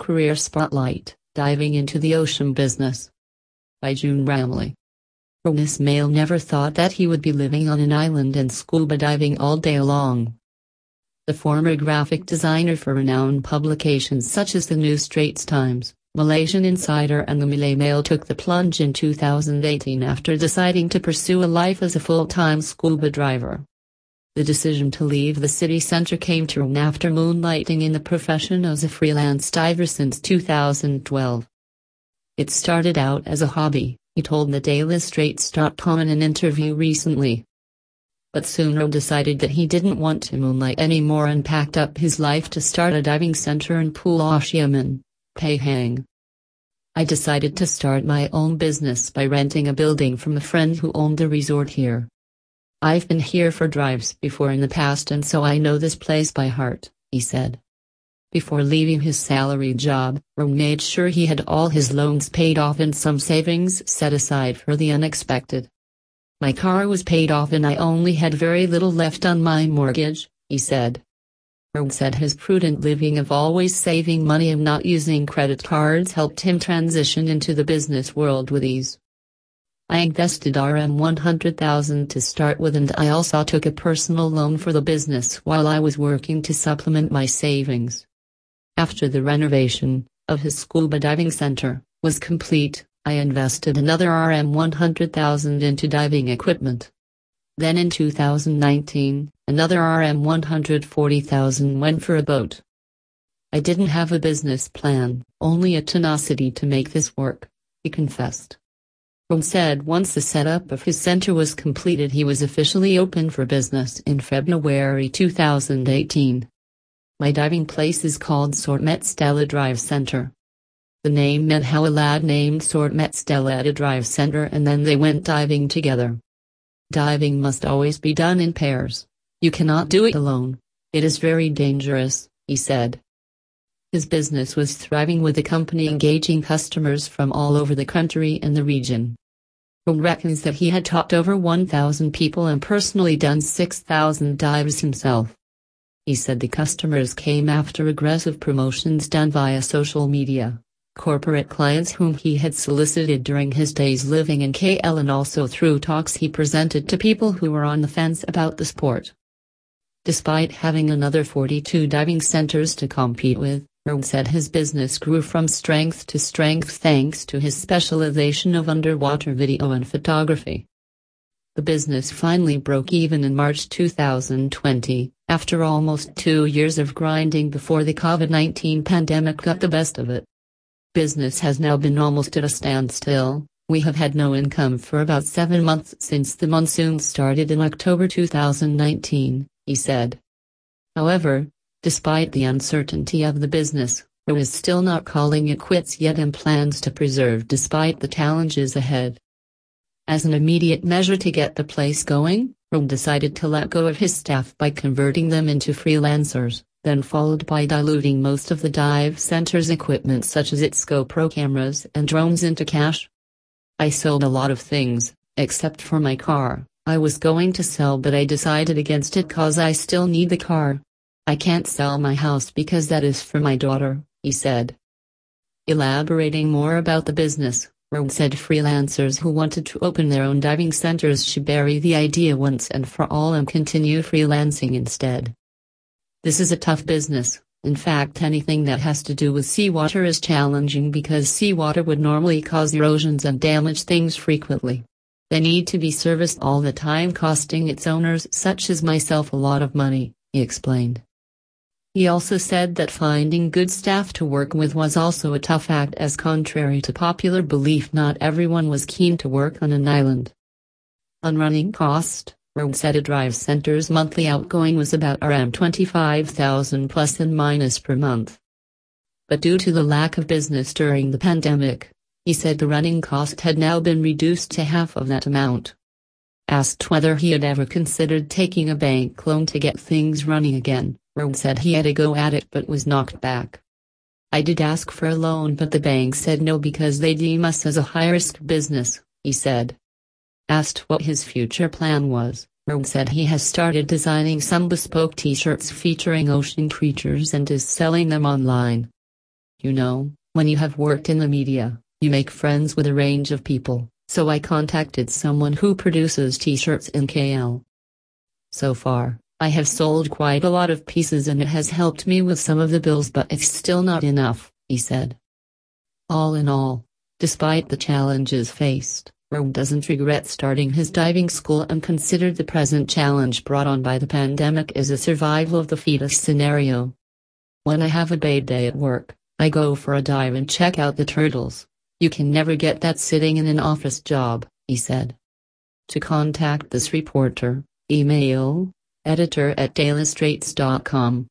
Career Spotlight Diving into the Ocean Business. By June Ramley. This male never thought that he would be living on an island and scuba diving all day long. The former graphic designer for renowned publications such as the New Straits Times, Malaysian Insider and the Malay Mail took the plunge in 2018 after deciding to pursue a life as a full-time scuba diver. The decision to leave the city centre came to him after moonlighting in the profession as a freelance diver since 2012. It started out as a hobby, he told the Daily Straits.com in an interview recently. But soon decided that he didn't want to moonlight anymore and packed up his life to start a diving center in Pulau Tioman, Pahang. I decided to start my own business by renting a building from a friend who owned a resort here. I've been here for drives before in the past and so I know this place by heart, he said. Before leaving his salary job, Rom made sure he had all his loans paid off and some savings set aside for the unexpected. My car was paid off and I only had very little left on my mortgage, he said. Rom said his prudent living of always saving money and not using credit cards helped him transition into the business world with ease. I invested RM 100,000 to start with and I also took a personal loan for the business while I was working to supplement my savings. After the renovation of his scuba diving center was complete, I invested another RM 100,000 into diving equipment. Then in 2019, another RM 140,000 went for a boat. I didn't have a business plan, only a tenacity to make this work, he confessed. Rom said once the setup of his center was completed he was officially open for business in February 2018. My diving place is called Sortmet Stella Drive Center. The name meant how a lad named Sortmet Stella at a drive center and then they went diving together. Diving must always be done in pairs. You cannot do it alone. It is very dangerous, he said. His business was thriving with the company engaging customers from all over the country and the region. Rom reckons that he had taught over 1,000 people and personally done 6,000 dives himself. He said the customers came after aggressive promotions done via social media, corporate clients whom he had solicited during his days living in KL and also through talks he presented to people who were on the fence about the sport. Despite having another 42 diving centers to compete with, Rom said his business grew from strength to strength thanks to his specialization of underwater video and photography. The business finally broke even in March 2020, after almost two years of grinding before the COVID 19 pandemic got the best of it. Business has now been almost at a standstill. We have had no income for about seven months since the monsoon started in October 2019, he said. However, Despite the uncertainty of the business, Ro is still not calling it quits yet and plans to preserve despite the challenges ahead. As an immediate measure to get the place going, Ro decided to let go of his staff by converting them into freelancers, then followed by diluting most of the dive center's equipment such as its GoPro cameras and drones into cash. I sold a lot of things, except for my car, I was going to sell but I decided against it cause I still need the car. I can't sell my house because that is for my daughter, he said. Elaborating more about the business, Ron said freelancers who wanted to open their own diving centers should bury the idea once and for all and continue freelancing instead. This is a tough business. In fact, anything that has to do with seawater is challenging because seawater would normally cause erosions and damage things frequently. They need to be serviced all the time, costing its owners, such as myself, a lot of money, he explained. He also said that finding good staff to work with was also a tough act as contrary to popular belief not everyone was keen to work on an island. On running cost, Rosetta Drive Center's monthly outgoing was about RM 25,000 plus and minus per month. But due to the lack of business during the pandemic, he said the running cost had now been reduced to half of that amount. Asked whether he had ever considered taking a bank loan to get things running again, Rome said he had a go at it but was knocked back. I did ask for a loan but the bank said no because they deem us as a high-risk business, he said. Asked what his future plan was, Rome said he has started designing some bespoke t-shirts featuring ocean creatures and is selling them online. You know, when you have worked in the media, you make friends with a range of people, so I contacted someone who produces t shirts in KL. So far, I have sold quite a lot of pieces and it has helped me with some of the bills, but it's still not enough, he said. All in all, despite the challenges faced, Rome doesn't regret starting his diving school and considered the present challenge brought on by the pandemic as a survival of the fittest scenario. When I have a bad day at work, I go for a dive and check out the turtles. You can never get that sitting in an office job, he said. To contact this reporter, email editor at dailystraits.com.